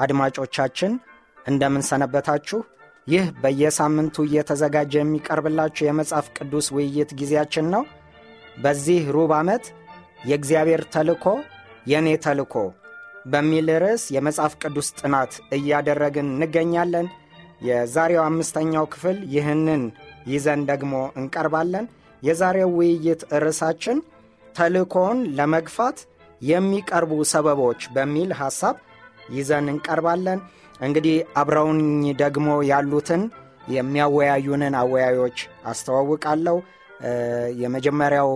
አድማጮቻችን እንደምን ሰነበታችሁ? ይህ በየሳምንቱ እየተዘጋጀ የሚቀርብላችሁ የመጽሐፍ ቅዱስ ውይይት ጊዜያችን ነው። በዚህ ሩብ ዓመት የእግዚአብሔር ተልኮ የእኔ ተልኮ በሚል ርዕስ የመጽሐፍ ቅዱስ ጥናት እያደረግን እንገኛለን። የዛሬው አምስተኛው ክፍል ይህንን ይዘን ደግሞ እንቀርባለን። የዛሬው ውይይት ርዕሳችን ተልኮውን ለመግፋት የሚቀርቡ ሰበቦች በሚል ሐሳብ ይዘን እንቀርባለን። እንግዲህ አብረውኝ ደግሞ ያሉትን የሚያወያዩንን አወያዮች አስተዋውቃለሁ። የመጀመሪያው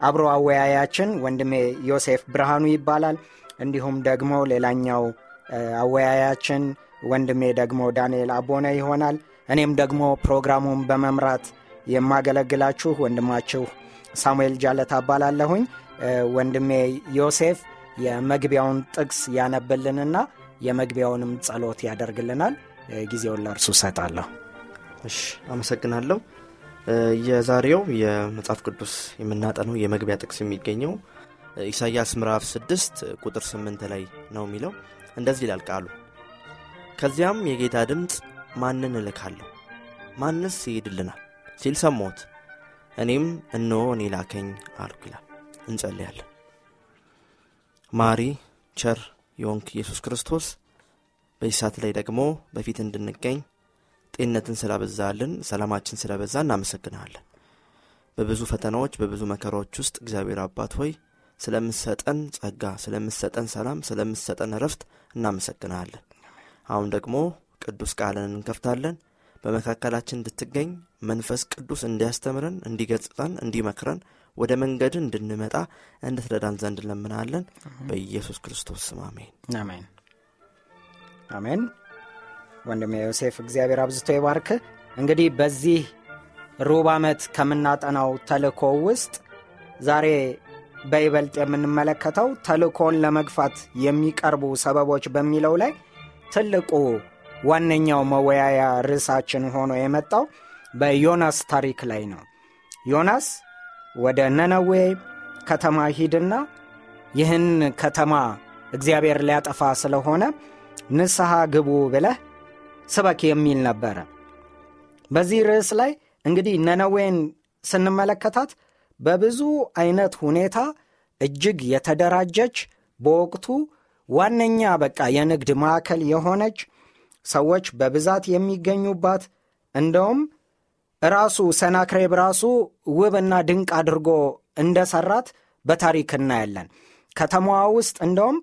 አብሮ አወያያችን ወንድሜ ዮሴፍ ብርሃኑ ይባላል። እንዲሁም ደግሞ ሌላኛው አወያያችን ወንድሜ ደግሞ ዳንኤል አቦነ ይሆናል። እኔም ደግሞ ፕሮግራሙን በመምራት የማገለግላችሁ ወንድማችሁ ሳሙኤል ጃለታ እባላለሁኝ። ወንድሜ ዮሴፍ የመግቢያውን ጥቅስ ያነብልንና የመግቢያውንም ጸሎት ያደርግልናል። ጊዜውን ለእርሱ ሰጣለሁ። እሺ፣ አመሰግናለሁ። የዛሬው የመጽሐፍ ቅዱስ የምናጠነው የመግቢያ ጥቅስ የሚገኘው ኢሳይያስ ምዕራፍ 6 ቁጥር 8 ላይ ነው የሚለው እንደዚህ ይላል ቃሉ። ከዚያም የጌታ ድምፅ ማንን እልካለሁ ማንስ ይሄድልናል ሲል ሰማሁት። እኔም እነሆ እኔ ላከኝ አልኩ ይላል። እንጸልያለን። ማሪ ቸር የሆንክ ኢየሱስ ክርስቶስ በዚህ ሰዓት ላይ ደግሞ በፊት እንድንገኝ ጤንነትን ስላበዛልን ሰላማችን ስለበዛ እናመሰግንሃለን። በብዙ ፈተናዎች በብዙ መከራዎች ውስጥ እግዚአብሔር አባት ሆይ ስለምሰጠን ጸጋ፣ ስለምሰጠን ሰላም፣ ስለምሰጠን እረፍት እናመሰግንሃለን። አሁን ደግሞ ቅዱስ ቃልን እንከፍታለን። በመካከላችን እንድትገኝ መንፈስ ቅዱስ እንዲያስተምረን፣ እንዲገጽጠን፣ እንዲመክረን ወደ መንገድ እንድንመጣ እንድትረዳን ዘንድ እንለምናለን። በኢየሱስ ክርስቶስ ስም አሜን። አሜን አሜን። ወንድሜ ዮሴፍ እግዚአብሔር አብዝቶ ይባርክ። እንግዲህ በዚህ ሩብ ዓመት ከምናጠናው ተልእኮ ውስጥ ዛሬ በይበልጥ የምንመለከተው ተልእኮን ለመግፋት የሚቀርቡ ሰበቦች በሚለው ላይ ትልቁ ዋነኛው መወያያ ርዕሳችን ሆኖ የመጣው በዮናስ ታሪክ ላይ ነው። ዮናስ ወደ ነነዌ ከተማ ሂድና ይህን ከተማ እግዚአብሔር ሊያጠፋ ስለሆነ ንስሐ ግቡ ብለህ ስበክ የሚል ነበረ። በዚህ ርዕስ ላይ እንግዲህ ነነዌን ስንመለከታት በብዙ አይነት ሁኔታ እጅግ የተደራጀች በወቅቱ ዋነኛ በቃ የንግድ ማዕከል የሆነች ሰዎች በብዛት የሚገኙባት እንደውም ራሱ ሰናክሬብ ራሱ ውብና ድንቅ አድርጎ እንደሰራት በታሪክ እናያለን። ከተማዋ ውስጥ እንደውም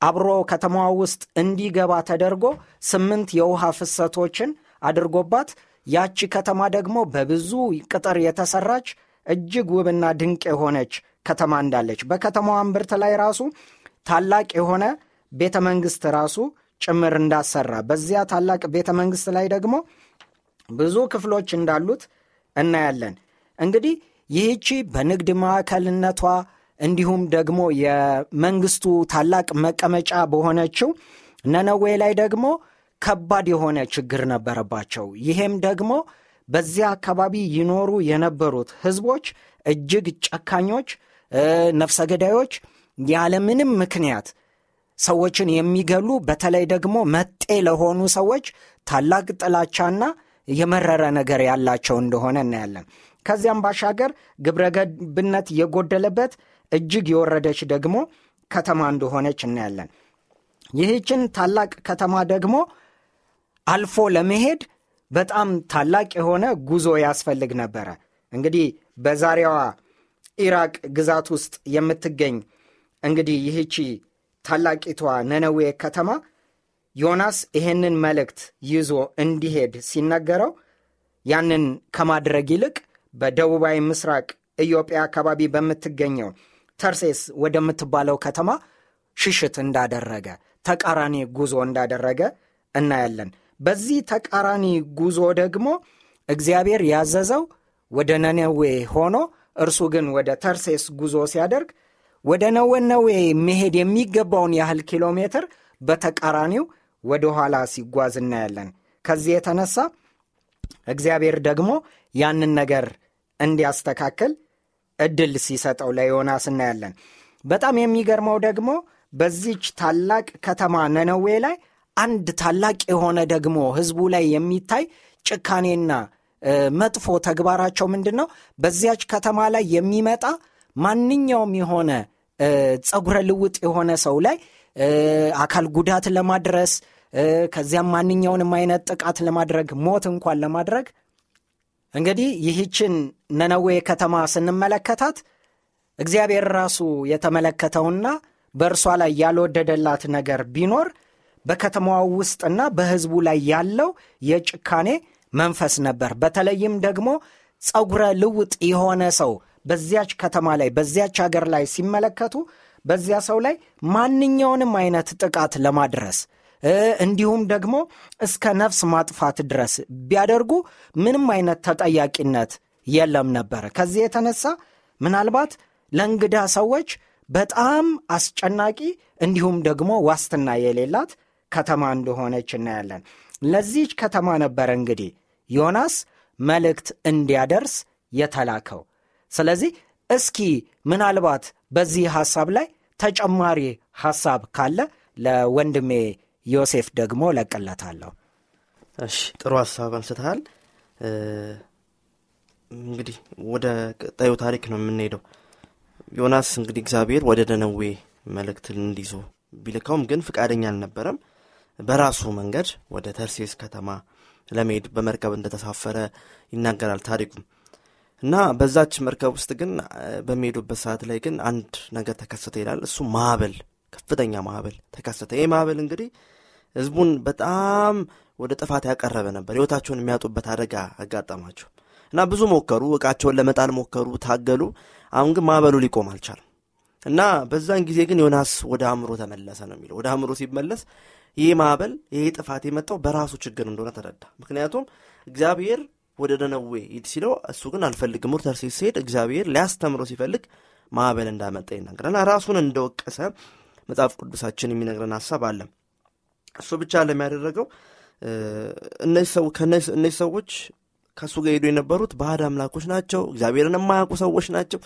አብሮ ከተማዋ ውስጥ እንዲገባ ተደርጎ ስምንት የውሃ ፍሰቶችን አድርጎባት ያቺ ከተማ ደግሞ በብዙ ቅጥር የተሰራች እጅግ ውብና ድንቅ የሆነች ከተማ እንዳለች በከተማዋ እምብርት ላይ ራሱ ታላቅ የሆነ ቤተ መንግሥት ራሱ ጭምር እንዳሰራ በዚያ ታላቅ ቤተ መንግሥት ላይ ደግሞ ብዙ ክፍሎች እንዳሉት እናያለን። እንግዲህ ይህቺ በንግድ ማዕከልነቷ እንዲሁም ደግሞ የመንግስቱ ታላቅ መቀመጫ በሆነችው ነነዌ ላይ ደግሞ ከባድ የሆነ ችግር ነበረባቸው። ይሄም ደግሞ በዚያ አካባቢ ይኖሩ የነበሩት ህዝቦች እጅግ ጨካኞች፣ ነፍሰ ገዳዮች፣ ያለምንም ምክንያት ሰዎችን የሚገሉ በተለይ ደግሞ መጤ ለሆኑ ሰዎች ታላቅ ጥላቻና የመረረ ነገር ያላቸው እንደሆነ እናያለን። ከዚያም ባሻገር ግብረገብነት የጎደለበት እጅግ የወረደች ደግሞ ከተማ እንደሆነች እናያለን። ይህችን ታላቅ ከተማ ደግሞ አልፎ ለመሄድ በጣም ታላቅ የሆነ ጉዞ ያስፈልግ ነበረ። እንግዲህ በዛሬዋ ኢራቅ ግዛት ውስጥ የምትገኝ እንግዲህ ይህቺ ታላቂቷ ነነዌ ከተማ ዮናስ ይህንን መልእክት ይዞ እንዲሄድ ሲነገረው ያንን ከማድረግ ይልቅ በደቡባዊ ምስራቅ ኢትዮጵያ አካባቢ በምትገኘው ተርሴስ ወደምትባለው ከተማ ሽሽት እንዳደረገ ተቃራኒ ጉዞ እንዳደረገ እናያለን። በዚህ ተቃራኒ ጉዞ ደግሞ እግዚአብሔር ያዘዘው ወደ ነነዌ ሆኖ እርሱ ግን ወደ ተርሴስ ጉዞ ሲያደርግ ወደ ነወነዌ መሄድ የሚገባውን ያህል ኪሎ ሜትር በተቃራኒው ወደ ኋላ ሲጓዝ እናያለን። ከዚህ የተነሳ እግዚአብሔር ደግሞ ያንን ነገር እንዲያስተካክል እድል ሲሰጠው ለዮናስ እናያለን። በጣም የሚገርመው ደግሞ በዚች ታላቅ ከተማ ነነዌ ላይ አንድ ታላቅ የሆነ ደግሞ ሕዝቡ ላይ የሚታይ ጭካኔና መጥፎ ተግባራቸው ምንድን ነው? በዚያች ከተማ ላይ የሚመጣ ማንኛውም የሆነ ጸጉረ ልውጥ የሆነ ሰው ላይ አካል ጉዳት ለማድረስ ከዚያም ማንኛውንም አይነት ጥቃት ለማድረግ ሞት እንኳን ለማድረግ እንግዲህ ይህችን ነነዌ ከተማ ስንመለከታት እግዚአብሔር ራሱ የተመለከተውና በእርሷ ላይ ያልወደደላት ነገር ቢኖር በከተማዋ ውስጥና በሕዝቡ ላይ ያለው የጭካኔ መንፈስ ነበር። በተለይም ደግሞ ጸጉረ ልውጥ የሆነ ሰው በዚያች ከተማ ላይ በዚያች ሀገር ላይ ሲመለከቱ በዚያ ሰው ላይ ማንኛውንም አይነት ጥቃት ለማድረስ እንዲሁም ደግሞ እስከ ነፍስ ማጥፋት ድረስ ቢያደርጉ ምንም አይነት ተጠያቂነት የለም ነበር። ከዚህ የተነሳ ምናልባት ለእንግዳ ሰዎች በጣም አስጨናቂ እንዲሁም ደግሞ ዋስትና የሌላት ከተማ እንደሆነች እናያለን። ለዚች ከተማ ነበረ እንግዲህ ዮናስ መልእክት እንዲያደርስ የተላከው። ስለዚህ እስኪ ምናልባት በዚህ ሐሳብ ላይ ተጨማሪ ሐሳብ ካለ ለወንድሜ ዮሴፍ ደግሞ ለቅለታለሁ። እሺ ጥሩ ሀሳብ አንስተሃል። እንግዲህ ወደ ቀጣዩ ታሪክ ነው የምንሄደው። ዮናስ እንግዲህ እግዚአብሔር ወደ ነነዌ መልእክትን እንዲዞ ቢልከውም ግን ፍቃደኛ አልነበረም። በራሱ መንገድ ወደ ተርሴስ ከተማ ለመሄድ በመርከብ እንደተሳፈረ ይናገራል ታሪኩም እና በዛች መርከብ ውስጥ ግን በሚሄዱበት ሰዓት ላይ ግን አንድ ነገር ተከሰተ ይላል። እሱ ማዕበል፣ ከፍተኛ ማዕበል ተከሰተ። ይህ ማዕበል እንግዲህ ህዝቡን በጣም ወደ ጥፋት ያቀረበ ነበር። ህይወታቸውን የሚያጡበት አደጋ አጋጠማቸው እና ብዙ ሞከሩ፣ እቃቸውን ለመጣል ሞከሩ፣ ታገሉ። አሁን ግን ማዕበሉ ሊቆም አልቻለም እና በዛን ጊዜ ግን ዮናስ ወደ አእምሮ ተመለሰ ነው የሚለው። ወደ አእምሮ ሲመለስ ይህ ማዕበል ይህ ጥፋት የመጣው በራሱ ችግር እንደሆነ ተረዳ። ምክንያቱም እግዚአብሔር ወደ ነነዌ ሂድ ሲለው እሱ ግን አልፈልግም። ወደ ተርሴስ ሲሄድ እግዚአብሔር ሊያስተምሮ ሲፈልግ ማዕበል እንዳመጣ ይናገራልና ራሱን እንደወቀሰ መጽሐፍ ቅዱሳችን የሚነግረን ሀሳብ አለ። እሱ ብቻ ለሚያደረገው እነዚህ ሰዎች ከእሱ ጋር ሄዱ የነበሩት ባዕድ አምላኮች ናቸው፣ እግዚአብሔርን የማያውቁ ሰዎች ናቸው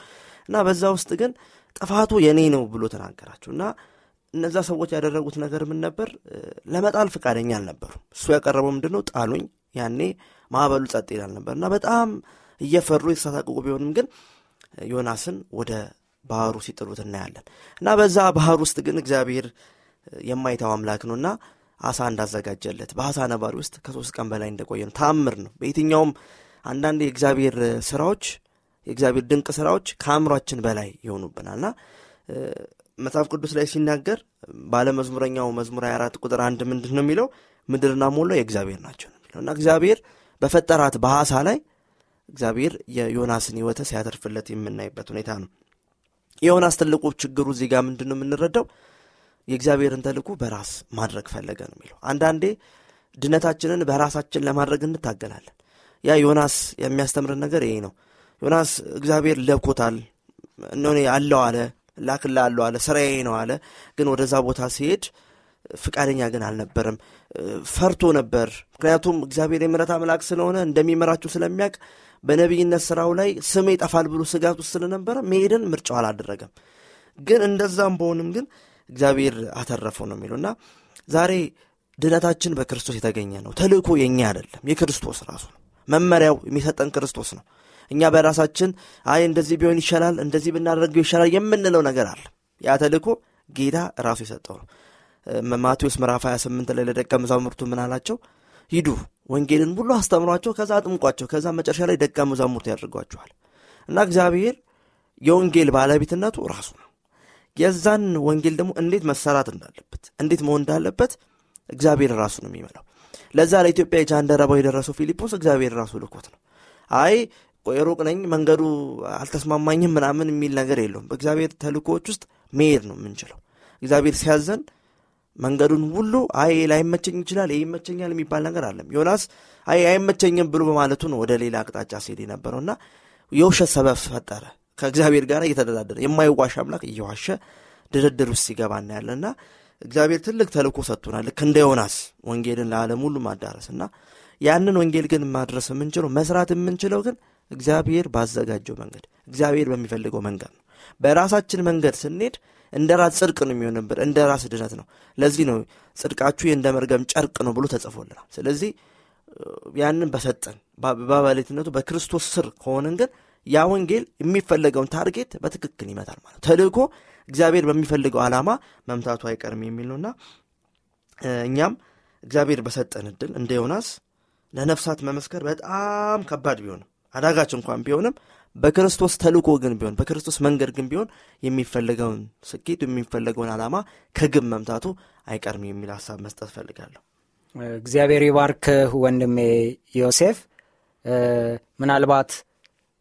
እና በዛ ውስጥ ግን ጥፋቱ የኔ ነው ብሎ ተናገራቸው እና እነዛ ሰዎች ያደረጉት ነገር ምን ነበር? ለመጣል ፈቃደኛ አልነበሩ። እሱ ያቀረበው ምንድን ነው? ጣሉኝ። ያኔ ማዕበሉ ጸጥ ይላል ነበር እና በጣም እየፈሩ የተሳሳቅቁ ቢሆንም ግን ዮናስን ወደ ባህሩ ሲጥሉት እናያለን እና በዛ ባህር ውስጥ ግን እግዚአብሔር የማይተው አምላክ ነው እና አሳ እንዳዘጋጀለት በአሳ ነባሪ ውስጥ ከሶስት ቀን በላይ እንደቆየ ነው። ታምር ነው። በየትኛውም አንዳንድ የእግዚአብሔር ስራዎች የእግዚአብሔር ድንቅ ስራዎች ከአእምሯችን በላይ ይሆኑብናልና መጽሐፍ ቅዱስ ላይ ሲናገር ባለመዝሙረኛው መዝሙር 24 ቁጥር አንድ ምንድን ነው የሚለው ምድርና ሞላው የእግዚአብሔር ናቸው ነው እና እግዚአብሔር በፈጠራት በአሳ ላይ እግዚአብሔር የዮናስን ህይወት ሲያተርፍለት የምናይበት ሁኔታ ነው። የዮናስ ትልቁ ችግሩ እዚህ ጋር ምንድን ነው የምንረዳው የእግዚአብሔርን ተልእኮ በራስ ማድረግ ፈለገ ነው የሚለው። አንዳንዴ ድነታችንን በራሳችን ለማድረግ እንታገላለን። ያ ዮናስ የሚያስተምርን ነገር ይሄ ነው። ዮናስ እግዚአብሔር ለኮታል እኔ አለው አለ ላክላ አለው አለ ስራዬ ነው አለ። ግን ወደዛ ቦታ ሲሄድ ፍቃደኛ ግን አልነበረም። ፈርቶ ነበር። ምክንያቱም እግዚአብሔር የምሕረት አምላክ ስለሆነ እንደሚመራችሁ ስለሚያውቅ በነቢይነት ስራው ላይ ስም ይጠፋል ብሎ ስጋት ውስጥ ስለነበረ መሄድን ምርጫው አላደረገም። ግን እንደዛም በሆንም ግን እግዚአብሔር አተረፈው ነው የሚለው እና ዛሬ ድነታችን በክርስቶስ የተገኘ ነው። ተልእኮ የእኛ አይደለም፣ የክርስቶስ ራሱ ነው። መመሪያው የሚሰጠን ክርስቶስ ነው። እኛ በራሳችን አይ እንደዚህ ቢሆን ይሻላል፣ እንደዚህ ብናደርገው ይሻላል የምንለው ነገር አለ። ያ ተልእኮ ጌታ ራሱ የሰጠው ነው። ማቴዎስ ምዕራፍ 28 ላይ ለደቀ መዛሙርቱ ምን አላቸው? ሂዱ ወንጌልን ሁሉ አስተምሯቸው፣ ከዛ አጥምቋቸው፣ ከዛ መጨረሻ ላይ ደቀ መዛሙርት ያደርጓቸዋል። እና እግዚአብሔር የወንጌል ባለቤትነቱ ራሱ ነው። የዛን ወንጌል ደግሞ እንዴት መሰራት እንዳለበት እንዴት መሆን እንዳለበት እግዚአብሔር ራሱ ነው የሚመላው። ለዛ ለኢትዮጵያ የጃንደረባው የደረሰው ፊልጶስ እግዚአብሔር ራሱ ልኮት ነው። አይ ሩቅ ነኝ መንገዱ አልተስማማኝም ምናምን የሚል ነገር የለውም። በእግዚአብሔር ተልእኮዎች ውስጥ መሄድ ነው የምንችለው። እግዚአብሔር ሲያዘን መንገዱን ሁሉ አይ ላይመቸኝ ይችላል ይህ ይመቸኛል የሚባል ነገር አለም ዮናስ አይ አይመቸኝም ብሎ በማለቱ ነው ወደ ሌላ አቅጣጫ ሲሄድ የነበረውና የውሸት ሰበብ ፈጠረ። ከእግዚአብሔር ጋር እየተደራደረ የማይዋሽ አምላክ እየዋሸ ድርድር ውስጥ ሲገባ እናያለንና እግዚአብሔር ትልቅ ተልኮ ሰጥቶናል። ልክ እንደ ዮናስ ወንጌልን ለዓለም ሁሉ ማዳረስ እና ያንን ወንጌል ግን ማድረስ የምንችለው መስራት የምንችለው ግን እግዚአብሔር ባዘጋጀው መንገድ እግዚአብሔር በሚፈልገው መንገድ ነው። በራሳችን መንገድ ስንሄድ እንደ ራስ ጽድቅ ነው የሚሆንብን እንደ ራስ ድነት ነው። ለዚህ ነው ጽድቃችሁ እንደ መርገም ጨርቅ ነው ብሎ ተጽፎልናል። ስለዚህ ያንን በሰጠን በባለቤትነቱ በክርስቶስ ስር ከሆንን ግን ያ ወንጌል የሚፈለገውን target በትክክል ይመታል ማለት ተልእኮ እግዚአብሔር በሚፈልገው ዓላማ መምታቱ አይቀርም የሚል ነውና እኛም እግዚአብሔር በሰጠን እድል እንደ ዮናስ ለነፍሳት መመስከር በጣም ከባድ ቢሆንም አዳጋች እንኳን ቢሆንም በክርስቶስ ተልኮ ግን ቢሆን በክርስቶስ መንገድ ግን ቢሆን የሚፈለገውን ስኬት የሚፈለገውን ዓላማ ከግብ መምታቱ አይቀርም የሚል ሀሳብ መስጠት ፈልጋለሁ እግዚአብሔር ይባርክ ወንድሜ ዮሴፍ። ምናልባት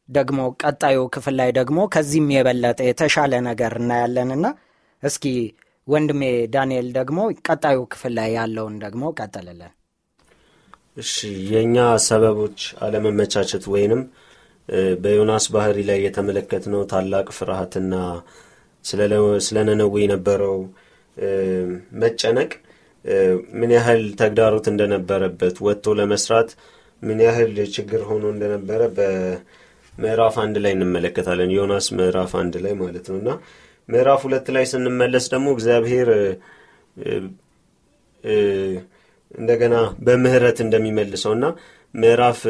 ደግሞ ቀጣዩ ክፍል ላይ ደግሞ ከዚህም የበለጠ የተሻለ ነገር እናያለንና እስኪ ወንድሜ ዳንኤል ደግሞ ቀጣዩ ክፍል ላይ ያለውን ደግሞ ቀጠልለን እሺ የእኛ ሰበቦች አለመመቻቸት ወይንም በዮናስ ባህሪ ላይ የተመለከትነው ታላቅ ፍርሃትና ስለ ነነዌ የነበረው መጨነቅ ምን ያህል ተግዳሮት እንደነበረበት ወጥቶ ለመስራት ምን ያህል ችግር ሆኖ እንደነበረ በምዕራፍ አንድ ላይ እንመለከታለን። ዮናስ ምዕራፍ አንድ ላይ ማለት ነው። እና ምዕራፍ ሁለት ላይ ስንመለስ ደግሞ እግዚአብሔር እንደገና በምህረት እንደሚመልሰው እና ምዕራፍ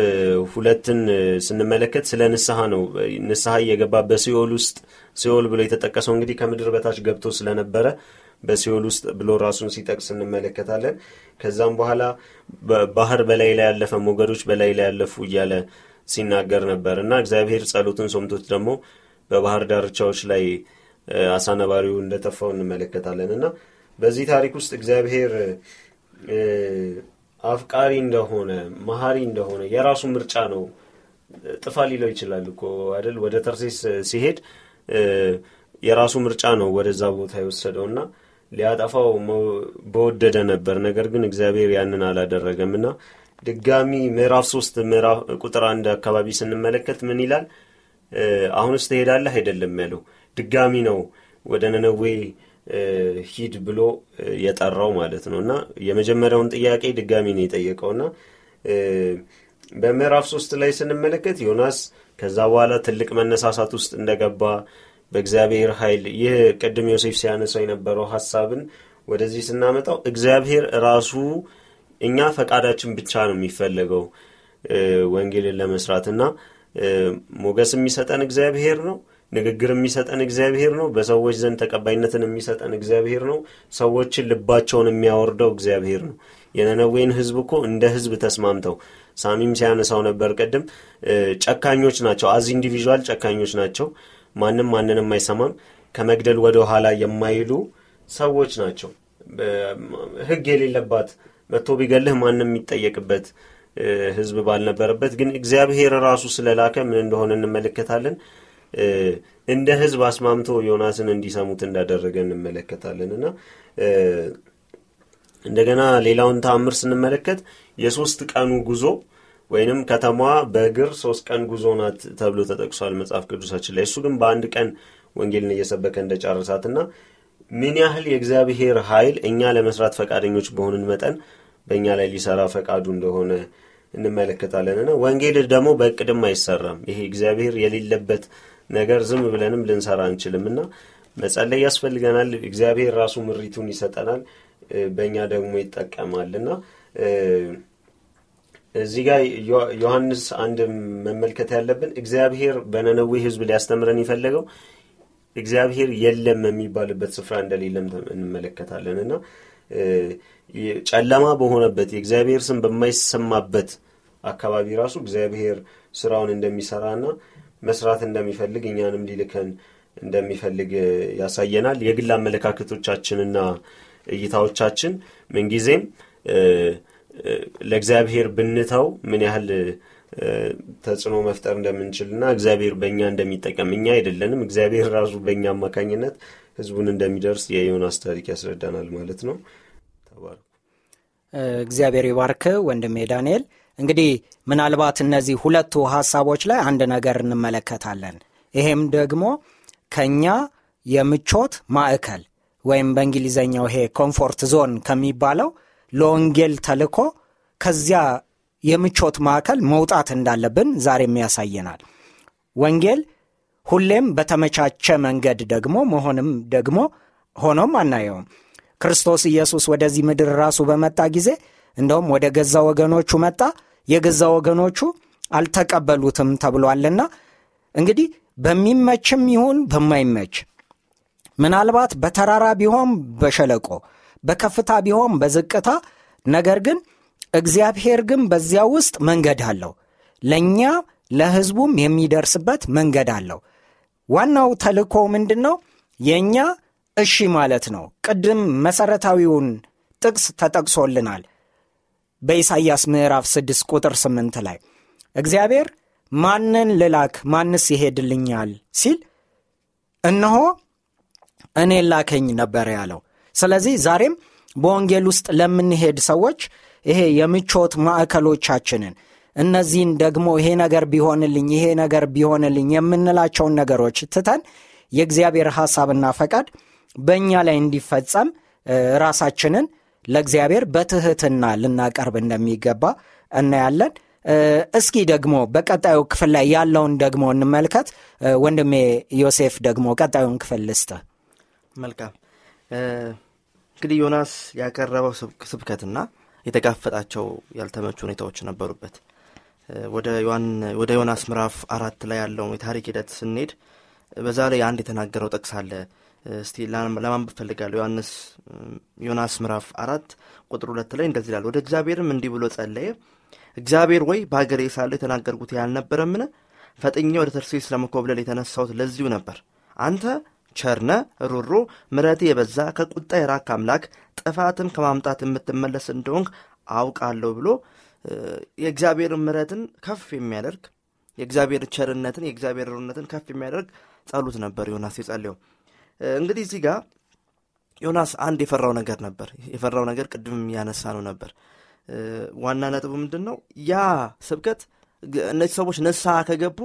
ሁለትን ስንመለከት ስለ ንስሐ ነው። ንስሐ እየገባ በሲኦል ውስጥ ሲኦል ብሎ የተጠቀሰው እንግዲህ ከምድር በታች ገብቶ ስለነበረ በሲኦል ውስጥ ብሎ ራሱን ሲጠቅስ እንመለከታለን። ከዛም በኋላ ባህር በላይ ላይ ያለፈ ሞገዶች በላይ ላይ ያለፉ እያለ ሲናገር ነበር እና እግዚአብሔር ጸሎትን ሶምቶት ደግሞ በባህር ዳርቻዎች ላይ አሳነባሪው እንደተፋው እንመለከታለን እና በዚህ ታሪክ ውስጥ እግዚአብሔር አፍቃሪ እንደሆነ መሀሪ እንደሆነ የራሱ ምርጫ ነው። ጥፋ ሊለው ይችላል እኮ አይደል? ወደ ተርሴስ ሲሄድ የራሱ ምርጫ ነው ወደዛ ቦታ የወሰደው እና ሊያጠፋው በወደደ ነበር። ነገር ግን እግዚአብሔር ያንን አላደረገም እና ድጋሚ ምዕራፍ ሶስት ቁጥር አንድ አካባቢ ስንመለከት ምን ይላል? አሁንስ ትሄዳለህ? አይደለም ያለው። ድጋሚ ነው ወደ ነነዌ ሂድ ብሎ የጠራው ማለት ነው። እና የመጀመሪያውን ጥያቄ ድጋሚ ነው የጠየቀው። እና በምዕራፍ ሶስት ላይ ስንመለከት ዮናስ ከዛ በኋላ ትልቅ መነሳሳት ውስጥ እንደገባ በእግዚአብሔር ኃይል ይህ ቅድም ዮሴፍ ሲያነሳው የነበረው ሀሳብን ወደዚህ ስናመጣው እግዚአብሔር ራሱ እኛ ፈቃዳችን ብቻ ነው የሚፈለገው ወንጌልን ለመስራት። እና ሞገስ የሚሰጠን እግዚአብሔር ነው ንግግር የሚሰጠን እግዚአብሔር ነው። በሰዎች ዘንድ ተቀባይነትን የሚሰጠን እግዚአብሔር ነው። ሰዎችን ልባቸውን የሚያወርደው እግዚአብሔር ነው። የነነዌን ህዝብ እኮ እንደ ህዝብ ተስማምተው ሳሚም ሲያነሳው ነበር ቅድም። ጨካኞች ናቸው። as individual ጨካኞች ናቸው። ማንም ማንንም አይሰማም። ከመግደል ወደ ኋላ የማይሉ ሰዎች ናቸው። ህግ የሌለባት መጥቶ ቢገልህ ማንም የሚጠየቅበት ህዝብ ባልነበረበት ግን እግዚአብሔር ራሱ ስለላከ ምን እንደሆነ እንመለከታለን እንደ ህዝብ አስማምቶ ዮናስን እንዲሰሙት እንዳደረገ እንመለከታለን። እና እንደገና ሌላውን ተአምር ስንመለከት የሶስት ቀኑ ጉዞ ወይንም ከተማዋ በእግር ሶስት ቀን ጉዞ ናት ተብሎ ተጠቅሷል መጽሐፍ ቅዱሳችን ላይ። እሱ ግን በአንድ ቀን ወንጌልን እየሰበከ እንደጨረሳት እና ምን ያህል የእግዚአብሔር ኃይል እኛ ለመስራት ፈቃደኞች በሆንን መጠን በእኛ ላይ ሊሰራ ፈቃዱ እንደሆነ እንመለከታለን። እና ወንጌል ደግሞ በእቅድም አይሰራም። ይሄ እግዚአብሔር የሌለበት ነገር ዝም ብለንም ልንሰራ አንችልም እና መጸለይ ያስፈልገናል። እግዚአብሔር ራሱ ምሪቱን ይሰጠናል። በእኛ ደግሞ ይጠቀማል እና እዚህ ጋር ዮሐንስ አንድ መመልከት ያለብን እግዚአብሔር በነነዌ ህዝብ ሊያስተምረን የፈለገው እግዚአብሔር የለም የሚባልበት ስፍራ እንደሌለም እንመለከታለን እና ጨለማ በሆነበት የእግዚአብሔር ስም በማይሰማበት አካባቢ ራሱ እግዚአብሔር ስራውን እንደሚሰራና መስራት እንደሚፈልግ እኛንም ሊልከን እንደሚፈልግ ያሳየናል የግል አመለካከቶቻችንና እይታዎቻችን ምንጊዜም ለእግዚአብሔር ብንተው ምን ያህል ተጽዕኖ መፍጠር እንደምንችልና እግዚአብሔር በእኛ እንደሚጠቀም እኛ አይደለንም እግዚአብሔር ራሱ በእኛ አማካኝነት ህዝቡን እንደሚደርስ የዮናስ ታሪክ ያስረዳናል ማለት ነው ተባረኩ። እግዚአብሔር ይባርክ ወንድሜ ዳንኤል። እንግዲህ ምናልባት እነዚህ ሁለቱ ሀሳቦች ላይ አንድ ነገር እንመለከታለን። ይሄም ደግሞ ከኛ የምቾት ማዕከል ወይም በእንግሊዘኛው ይሄ comfort zone ከሚባለው ለወንጌል ተልኮ ከዚያ የምቾት ማዕከል መውጣት እንዳለብን ዛሬም ያሳየናል። ወንጌል ሁሌም በተመቻቸ መንገድ ደግሞ መሆንም ደግሞ ሆኖም አናየውም። ክርስቶስ ኢየሱስ ወደዚህ ምድር ራሱ በመጣ ጊዜ እንደውም ወደ ገዛ ወገኖቹ መጣ፣ የገዛ ወገኖቹ አልተቀበሉትም ተብሏልና እንግዲህ በሚመችም ይሁን በማይመች ምናልባት በተራራ ቢሆን በሸለቆ በከፍታ ቢሆን በዝቅታ ነገር ግን እግዚአብሔር ግን በዚያ ውስጥ መንገድ አለው። ለእኛ ለሕዝቡም የሚደርስበት መንገድ አለው። ዋናው ተልእኮ ምንድን ነው የእኛ እሺ ማለት ነው። ቅድም መሠረታዊውን ጥቅስ ተጠቅሶልናል በኢሳይያስ ምዕራፍ 6 ቁጥር 8 ላይ እግዚአብሔር ማንን ልላክ? ማንስ ይሄድልኛል? ሲል እነሆ እኔ ላከኝ ነበር ያለው። ስለዚህ ዛሬም በወንጌል ውስጥ ለምንሄድ ሰዎች ይሄ የምቾት ማዕከሎቻችንን እነዚህን ደግሞ ይሄ ነገር ቢሆንልኝ ይሄ ነገር ቢሆንልኝ የምንላቸውን ነገሮች ትተን የእግዚአብሔር ሐሳብና ፈቃድ በእኛ ላይ እንዲፈጸም ራሳችንን ለእግዚአብሔር በትህትና ልናቀርብ እንደሚገባ እናያለን። እስኪ ደግሞ በቀጣዩ ክፍል ላይ ያለውን ደግሞ እንመልከት። ወንድሜ ዮሴፍ ደግሞ ቀጣዩን ክፍል ልስጥ። መልካም። እንግዲህ ዮናስ ያቀረበው ስብከትና የተጋፈጣቸው ያልተመቹ ሁኔታዎች ነበሩበት። ወደ ዮናስ ምዕራፍ አራት ላይ ያለውን የታሪክ ሂደት ስንሄድ በዛ ላይ አንድ የተናገረው ጥቅስ አለ እስቲ ለማንበብ ፈልጋለሁ ዮሐንስ ዮናስ ምዕራፍ አራት ቁጥር ሁለት ላይ እንደዚህ ይላል ወደ እግዚአብሔርም እንዲህ ብሎ ጸለየ። እግዚአብሔር ወይ በሀገሬ ሳለሁ የተናገርኩት ያልነበረምን ፈጥኜ ወደ ተርሴስ ለመኮብለል የተነሳሁት ለዚሁ ነበር። አንተ ቸርነ ሩሩ ምረቴ የበዛ ከቁጣ የራክ አምላክ ጥፋትም ከማምጣት የምትመለስ እንደሆንክ አውቃለሁ ብሎ የእግዚአብሔር ምረትን ከፍ የሚያደርግ የእግዚአብሔር ቸርነትን የእግዚአብሔር ሩነትን ከፍ የሚያደርግ ጸሎት ነበር ዮናስ የጸለየው እንግዲህ እዚህ ጋር ዮናስ አንድ የፈራው ነገር ነበር። የፈራው ነገር ቅድም ያነሳ ነው ነበር ዋና ነጥቡ ምንድን ነው ያ ስብከት እነዚህ ሰዎች ንስሐ ከገቡ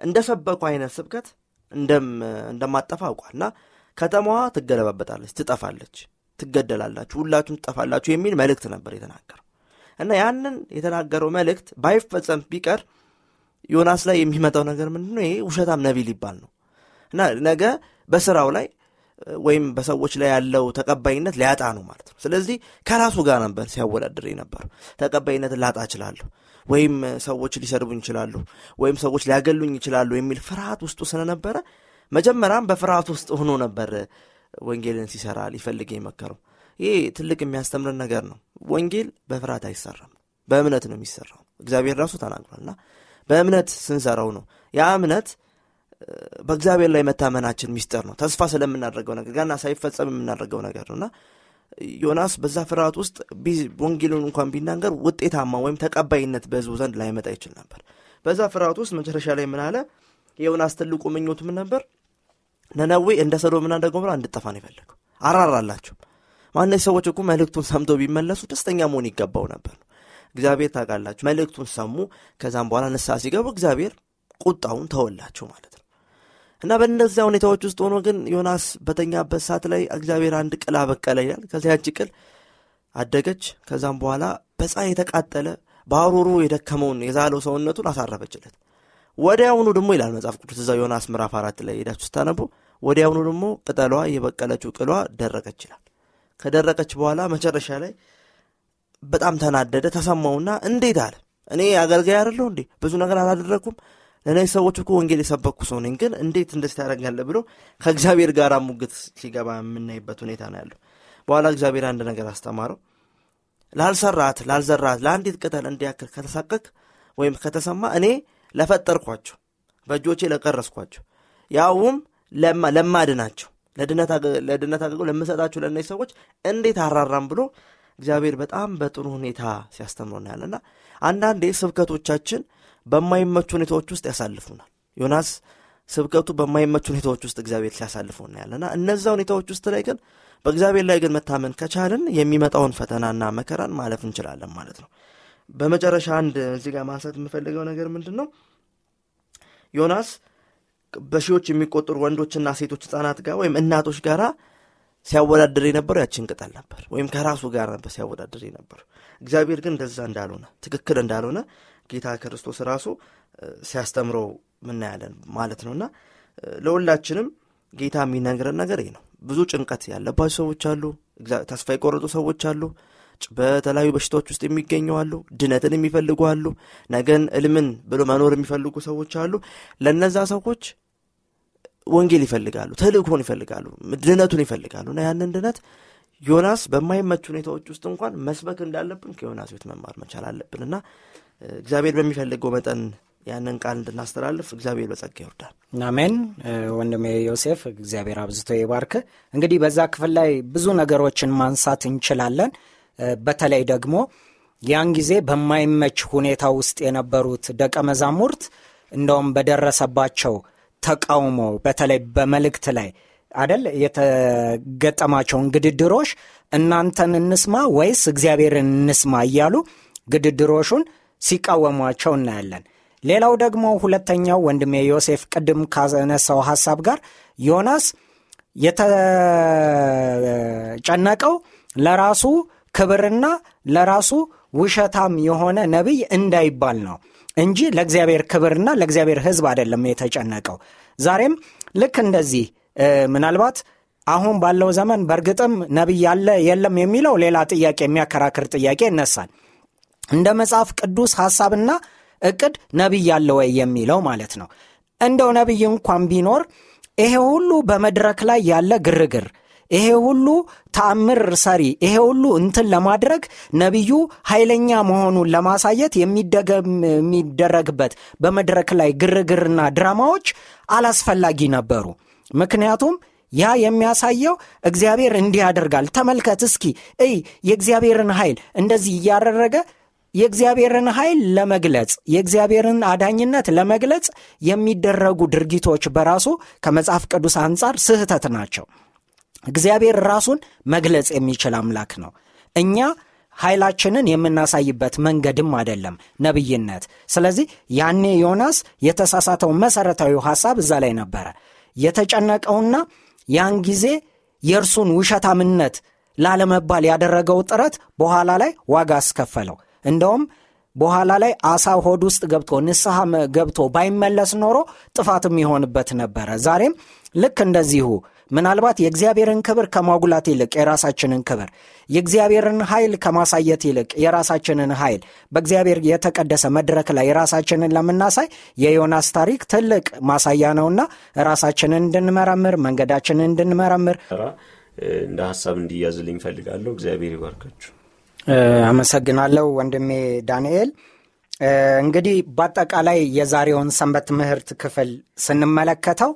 እንደሰበኩ አይነት ስብከት እንደማጠፋ አውቋል። እና ከተማዋ ትገለባበጣለች ትጠፋለች ትገደላላችሁ ሁላችሁም ትጠፋላችሁ የሚል መልእክት ነበር የተናገረው። እና ያንን የተናገረው መልእክት ባይፈጸም ቢቀር ዮናስ ላይ የሚመጣው ነገር ምንድን ነው ይሄ ውሸታም ነቢይ ሊባል ነው። እና ነገ በስራው ላይ ወይም በሰዎች ላይ ያለው ተቀባይነት ሊያጣ ነው ማለት ነው። ስለዚህ ከራሱ ጋር ነበር ሲያወዳድር ነበሩ ተቀባይነት ላጣ እችላለሁ ወይም ሰዎች ሊሰድቡኝ ይችላሉ ወይም ሰዎች ሊያገሉኝ ይችላሉ የሚል ፍርሃት ውስጡ ስለነበረ መጀመሪያም በፍርሃት ውስጥ ሆኖ ነበር ወንጌልን ሲሰራ ሊፈልግ የመከረው። ይህ ትልቅ የሚያስተምረን ነገር ነው። ወንጌል በፍርሃት አይሰራም በእምነት ነው የሚሰራው። እግዚአብሔር ራሱ ተናግሯልና በእምነት ስንሰራው ነው ያ እምነት በእግዚአብሔር ላይ መታመናችን ሚስጥር ነው። ተስፋ ስለምናደርገው ነገር ገና ሳይፈጸም የምናደርገው ነገር ነው። እና ዮናስ በዛ ፍርሃት ውስጥ ወንጌሉን እንኳን ቢናገር ውጤታማ ወይም ተቀባይነት በህዝቡ ዘንድ ላይመጣ ይችል ነበር። በዛ ፍርሃት ውስጥ መጨረሻ ላይ ምን አለ? የዮናስ ትልቁ ምኞቱ ምን ነበር? ነነዌ እንደ ሰዶምና እንደ ገሞራ እንድጠፋ ነው የፈለገው። አራራላቸው። ማነዚህ ሰዎች እኮ መልእክቱን ሰምተው ቢመለሱ ደስተኛ መሆን ይገባው ነበር። እግዚአብሔር ታውቃላችሁ መልእክቱን ሰሙ። ከዛም በኋላ ንስሐ ሲገቡ እግዚአብሔር ቁጣውን ተወላቸው ማለት ነው እና በእነዚያ ሁኔታዎች ውስጥ ሆኖ ግን ዮናስ በተኛበት ሰዓት ላይ እግዚአብሔር አንድ ቅል አበቀለ ይላል። ከዚያ ያቺ ቅል አደገች። ከዛም በኋላ በፀሐይ የተቃጠለ በአሩሩ የደከመውን የዛለው ሰውነቱን አሳረፈችለት። ወዲያውኑ ደግሞ ይላል መጽሐፍ ቅዱስ እዛ ዮናስ ምዕራፍ አራት ላይ ሄዳችሁ ስታነቡ ወዲያውኑ ደግሞ ቅጠሏ የበቀለችው ቅሏ ደረቀች ይላል። ከደረቀች በኋላ መጨረሻ ላይ በጣም ተናደደ ተሰማውና እንዴት አለ? እኔ አገልጋይ አይደለሁ እንዴ? ብዙ ነገር አላደረግኩም ለእነዚህ ሰዎች እኮ ወንጌል የሰበኩ ሰው ነኝ ግን እንዴት እንደዚህ ታደረጋለ ብሎ ከእግዚአብሔር ጋር ሙግት ሲገባ የምናይበት ሁኔታ ነው ያለው። በኋላ እግዚአብሔር አንድ ነገር አስተማረው። ላልሰራት ላልዘራት ለአንዲት ቅጠል እንዲያክል ከተሳቀቅ ወይም ከተሰማ እኔ ለፈጠርኳቸው በእጆቼ ለቀረስኳቸው ያውም ለማድናቸው ለድነት አገልግሎት ለምሰጣቸው ለእነዚህ ሰዎች እንዴት አራራም ብሎ እግዚአብሔር በጣም በጥሩ ሁኔታ ሲያስተምሮ እናያለና አንዳንዴ ስብከቶቻችን በማይመቹ ሁኔታዎች ውስጥ ያሳልፉናል። ዮናስ ስብከቱ በማይመቹ ሁኔታዎች ውስጥ እግዚአብሔር ሲያሳልፈው እናያለና እነዛ ሁኔታዎች ውስጥ ላይ ግን በእግዚአብሔር ላይ ግን መታመን ከቻልን የሚመጣውን ፈተናና መከራን ማለፍ እንችላለን ማለት ነው። በመጨረሻ አንድ እዚህ ጋር ማንሳት የምፈልገው ነገር ምንድን ነው ዮናስ በሺዎች የሚቆጠሩ ወንዶችና ሴቶች ህጻናት ጋር ወይም እናቶች ጋር ሲያወዳድር የነበረው ያችን ቅጠል ነበር። ወይም ከራሱ ጋር ነበር ሲያወዳድር የነበረው። እግዚአብሔር ግን እንደዛ እንዳልሆነ ትክክል እንዳልሆነ ጌታ ክርስቶስ ራሱ ሲያስተምረው ምናያለን ማለት ነውና ለሁላችንም ጌታ የሚነግረን ነገር ይህ ነው። ብዙ ጭንቀት ያለባቸው ሰዎች አሉ ተስፋ የቆረጡ ሰዎች አሉ በተለያዩ በሽታዎች ውስጥ የሚገኙ አሉ ድነትን የሚፈልጉ አሉ ነገን እልምን ብሎ መኖር የሚፈልጉ ሰዎች አሉ። ለነዛ ሰዎች ወንጌል ይፈልጋሉ ተልእኮን ይፈልጋሉ ድነቱን ይፈልጋሉ። እና ያንን ድነት ዮናስ በማይመች ሁኔታዎች ውስጥ እንኳን መስበክ እንዳለብን ከዮናስ ቤት መማር መቻል አለብን። እና እግዚአብሔር በሚፈልገው መጠን ያንን ቃል እንድናስተላልፍ እግዚአብሔር በጸጋ ይወርዳል። አሜን። ወንድሜ ዮሴፍ እግዚአብሔር አብዝቶ ይባርክ። እንግዲህ በዛ ክፍል ላይ ብዙ ነገሮችን ማንሳት እንችላለን። በተለይ ደግሞ ያን ጊዜ በማይመች ሁኔታ ውስጥ የነበሩት ደቀ መዛሙርት እንደውም በደረሰባቸው ተቃውሞ በተለይ በመልእክት ላይ አደል የተገጠማቸውን ግድድሮች እናንተን እንስማ ወይስ እግዚአብሔርን እንስማ እያሉ ግድድሮሹን ሲቃወሟቸው እናያለን። ሌላው ደግሞ ሁለተኛው ወንድሜ ዮሴፍ ቅድም ካነሳው ሐሳብ ጋር ዮናስ የተጨነቀው ለራሱ ክብርና ለራሱ ውሸታም የሆነ ነቢይ እንዳይባል ነው እንጂ ለእግዚአብሔር ክብርና ለእግዚአብሔር ህዝብ አይደለም የተጨነቀው። ዛሬም ልክ እንደዚህ ምናልባት አሁን ባለው ዘመን በእርግጥም ነቢይ ያለ የለም የሚለው ሌላ ጥያቄ የሚያከራክር ጥያቄ ይነሳል እንደ መጽሐፍ ቅዱስ ሐሳብና እቅድ ነቢይ ያለ ወይ የሚለው ማለት ነው። እንደው ነቢይ እንኳን ቢኖር ይሄ ሁሉ በመድረክ ላይ ያለ ግርግር ይሄ ሁሉ ተአምር ሰሪ ይሄ ሁሉ እንትን ለማድረግ ነቢዩ ኃይለኛ መሆኑን ለማሳየት የሚደረግበት በመድረክ ላይ ግርግርና ድራማዎች አላስፈላጊ ነበሩ። ምክንያቱም ያ የሚያሳየው እግዚአብሔር እንዲህ ያደርጋል። ተመልከት እስኪ እይ የእግዚአብሔርን ኃይል እንደዚህ እያደረገ የእግዚአብሔርን ኃይል ለመግለጽ የእግዚአብሔርን አዳኝነት ለመግለጽ የሚደረጉ ድርጊቶች በራሱ ከመጽሐፍ ቅዱስ አንጻር ስህተት ናቸው። እግዚአብሔር ራሱን መግለጽ የሚችል አምላክ ነው። እኛ ኃይላችንን የምናሳይበት መንገድም አይደለም ነቢይነት ስለዚህ ያኔ ዮናስ የተሳሳተው መሠረታዊ ሐሳብ እዛ ላይ ነበረ። የተጨነቀውና ያን ጊዜ የእርሱን ውሸታምነት ላለመባል ያደረገው ጥረት በኋላ ላይ ዋጋ አስከፈለው እንደውም በኋላ ላይ አሳ ሆድ ውስጥ ገብቶ ንስሐ ገብቶ ባይመለስ ኖሮ ጥፋትም ይሆንበት ነበረ። ዛሬም ልክ እንደዚሁ ምናልባት የእግዚአብሔርን ክብር ከማጉላት ይልቅ የራሳችንን ክብር የእግዚአብሔርን ኃይል ከማሳየት ይልቅ የራሳችንን ኃይል በእግዚአብሔር የተቀደሰ መድረክ ላይ የራሳችንን ለምናሳይ የዮናስ ታሪክ ትልቅ ማሳያ ነውና ራሳችንን እንድንመረምር መንገዳችንን እንድንመረምር። እንደ ሀሳብ እንዲያዝልኝ ፈልጋለሁ እግዚአብሔር ይባርካችሁ አመሰግናለሁ ወንድሜ ዳንኤል። እንግዲህ በአጠቃላይ የዛሬውን ሰንበት ትምህርት ክፍል ስንመለከተው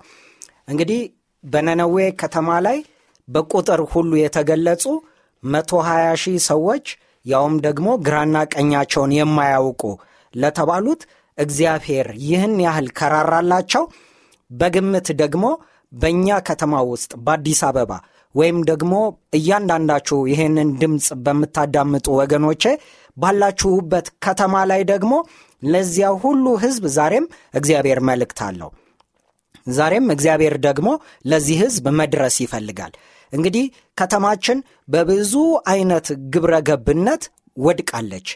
እንግዲህ በነነዌ ከተማ ላይ በቁጥር ሁሉ የተገለጹ 120 ሺህ ሰዎች ያውም ደግሞ ግራና ቀኛቸውን የማያውቁ ለተባሉት እግዚአብሔር ይህን ያህል ከራራላቸው በግምት ደግሞ በእኛ ከተማ ውስጥ በአዲስ አበባ ወይም ደግሞ እያንዳንዳችሁ ይህንን ድምፅ በምታዳምጡ ወገኖቼ ባላችሁበት ከተማ ላይ ደግሞ ለዚያ ሁሉ ሕዝብ ዛሬም እግዚአብሔር መልእክት አለው። ዛሬም እግዚአብሔር ደግሞ ለዚህ ሕዝብ መድረስ ይፈልጋል። እንግዲህ ከተማችን በብዙ አይነት ግብረ ገብነት ወድቃለች።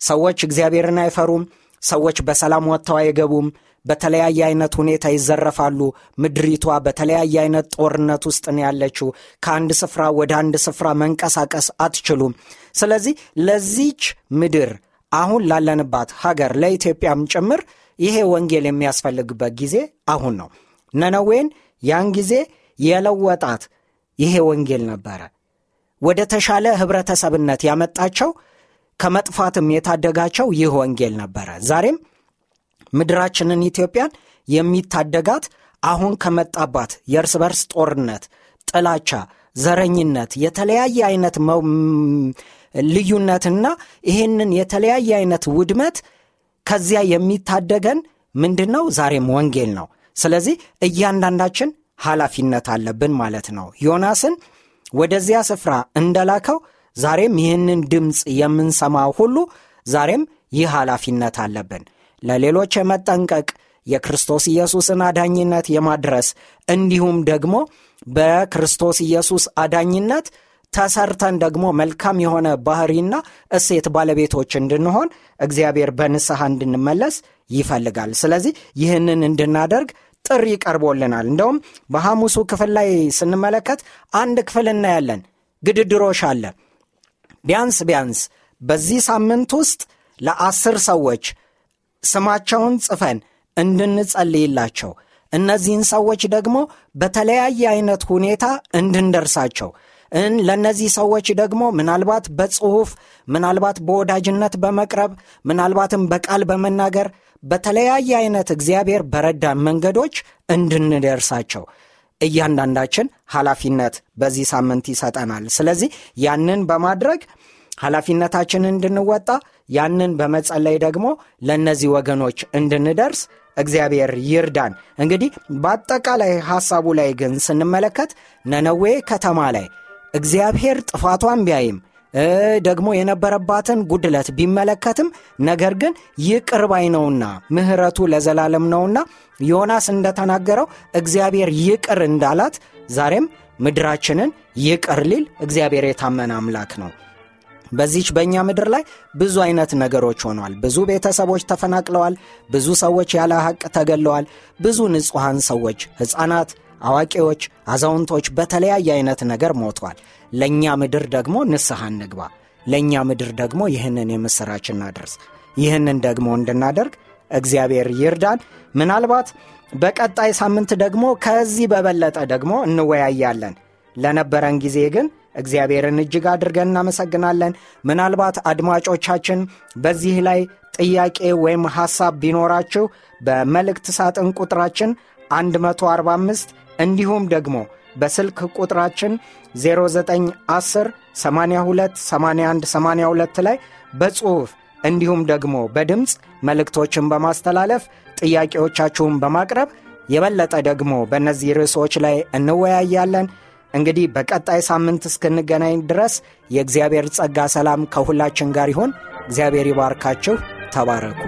ሰዎች እግዚአብሔርን አይፈሩም። ሰዎች በሰላም ወጥተው አይገቡም በተለያየ አይነት ሁኔታ ይዘረፋሉ። ምድሪቷ በተለያየ አይነት ጦርነት ውስጥ ነው ያለችው። ከአንድ ስፍራ ወደ አንድ ስፍራ መንቀሳቀስ አትችሉም። ስለዚህ ለዚች ምድር አሁን ላለንባት ሀገር ለኢትዮጵያም ጭምር ይሄ ወንጌል የሚያስፈልግበት ጊዜ አሁን ነው። ነነዌን ያን ጊዜ የለወጣት ይሄ ወንጌል ነበረ። ወደ ተሻለ ህብረተሰብነት ያመጣቸው ከመጥፋትም የታደጋቸው ይህ ወንጌል ነበረ። ዛሬም ምድራችንን ኢትዮጵያን የሚታደጋት አሁን ከመጣባት የእርስ በርስ ጦርነት ጥላቻ ዘረኝነት የተለያየ አይነት ልዩነትና ይህንን የተለያየ አይነት ውድመት ከዚያ የሚታደገን ምንድን ነው ዛሬም ወንጌል ነው። ስለዚህ እያንዳንዳችን ኃላፊነት አለብን ማለት ነው። ዮናስን ወደዚያ ስፍራ እንደላከው ዛሬም ይህንን ድምፅ የምንሰማ ሁሉ ዛሬም ይህ ኃላፊነት አለብን። ለሌሎች የመጠንቀቅ የክርስቶስ ኢየሱስን አዳኝነት የማድረስ እንዲሁም ደግሞ በክርስቶስ ኢየሱስ አዳኝነት ተሰርተን ደግሞ መልካም የሆነ ባህሪና እሴት ባለቤቶች እንድንሆን እግዚአብሔር በንስሐ እንድንመለስ ይፈልጋል። ስለዚህ ይህንን እንድናደርግ ጥሪ ቀርቦልናል። እንደውም በሐሙሱ ክፍል ላይ ስንመለከት አንድ ክፍል እናያለን። ግድድሮሽ አለ። ቢያንስ ቢያንስ በዚህ ሳምንት ውስጥ ለአስር ሰዎች ስማቸውን ጽፈን እንድንጸልይላቸው እነዚህን ሰዎች ደግሞ በተለያየ አይነት ሁኔታ እንድንደርሳቸው ለእነዚህ ሰዎች ደግሞ ምናልባት በጽሁፍ ምናልባት በወዳጅነት በመቅረብ ምናልባትም በቃል በመናገር በተለያየ አይነት እግዚአብሔር በረዳን መንገዶች እንድንደርሳቸው እያንዳንዳችን ኃላፊነት በዚህ ሳምንት ይሰጠናል። ስለዚህ ያንን በማድረግ ኃላፊነታችንን እንድንወጣ ያንን በመጸለይ ደግሞ ለእነዚህ ወገኖች እንድንደርስ እግዚአብሔር ይርዳን። እንግዲህ በአጠቃላይ ሐሳቡ ላይ ግን ስንመለከት ነነዌ ከተማ ላይ እግዚአብሔር ጥፋቷን ቢያይም ደግሞ የነበረባትን ጉድለት ቢመለከትም ነገር ግን ይቅር ነውና ምሕረቱ ለዘላለም ነውና ዮናስ እንደተናገረው እግዚአብሔር ይቅር እንዳላት ዛሬም ምድራችንን ይቅር ሊል እግዚአብሔር የታመነ አምላክ ነው። በዚች በእኛ ምድር ላይ ብዙ አይነት ነገሮች ሆነዋል። ብዙ ቤተሰቦች ተፈናቅለዋል። ብዙ ሰዎች ያለ ሐቅ ተገለዋል። ብዙ ንጹሐን ሰዎች ሕፃናት አዋቂዎች፣ አዛውንቶች በተለያየ አይነት ነገር ሞተዋል። ለእኛ ምድር ደግሞ ንስሐ እንግባ። ለእኛ ምድር ደግሞ ይህንን የምሥራች እናድርስ። ይህንን ደግሞ እንድናደርግ እግዚአብሔር ይርዳን። ምናልባት በቀጣይ ሳምንት ደግሞ ከዚህ በበለጠ ደግሞ እንወያያለን። ለነበረን ጊዜ ግን እግዚአብሔርን እጅግ አድርገን እናመሰግናለን። ምናልባት አድማጮቻችን በዚህ ላይ ጥያቄ ወይም ሐሳብ ቢኖራችሁ በመልእክት ሳጥን ቁጥራችን 145 እንዲሁም ደግሞ በስልክ ቁጥራችን 0910 82 81 82 ላይ በጽሑፍ እንዲሁም ደግሞ በድምፅ መልእክቶችን በማስተላለፍ ጥያቄዎቻችሁን በማቅረብ የበለጠ ደግሞ በእነዚህ ርዕሶች ላይ እንወያያለን። እንግዲህ በቀጣይ ሳምንት እስክንገናኝ ድረስ የእግዚአብሔር ጸጋ ሰላም ከሁላችን ጋር ይሆን። እግዚአብሔር ይባርካችሁ። ተባረኩ።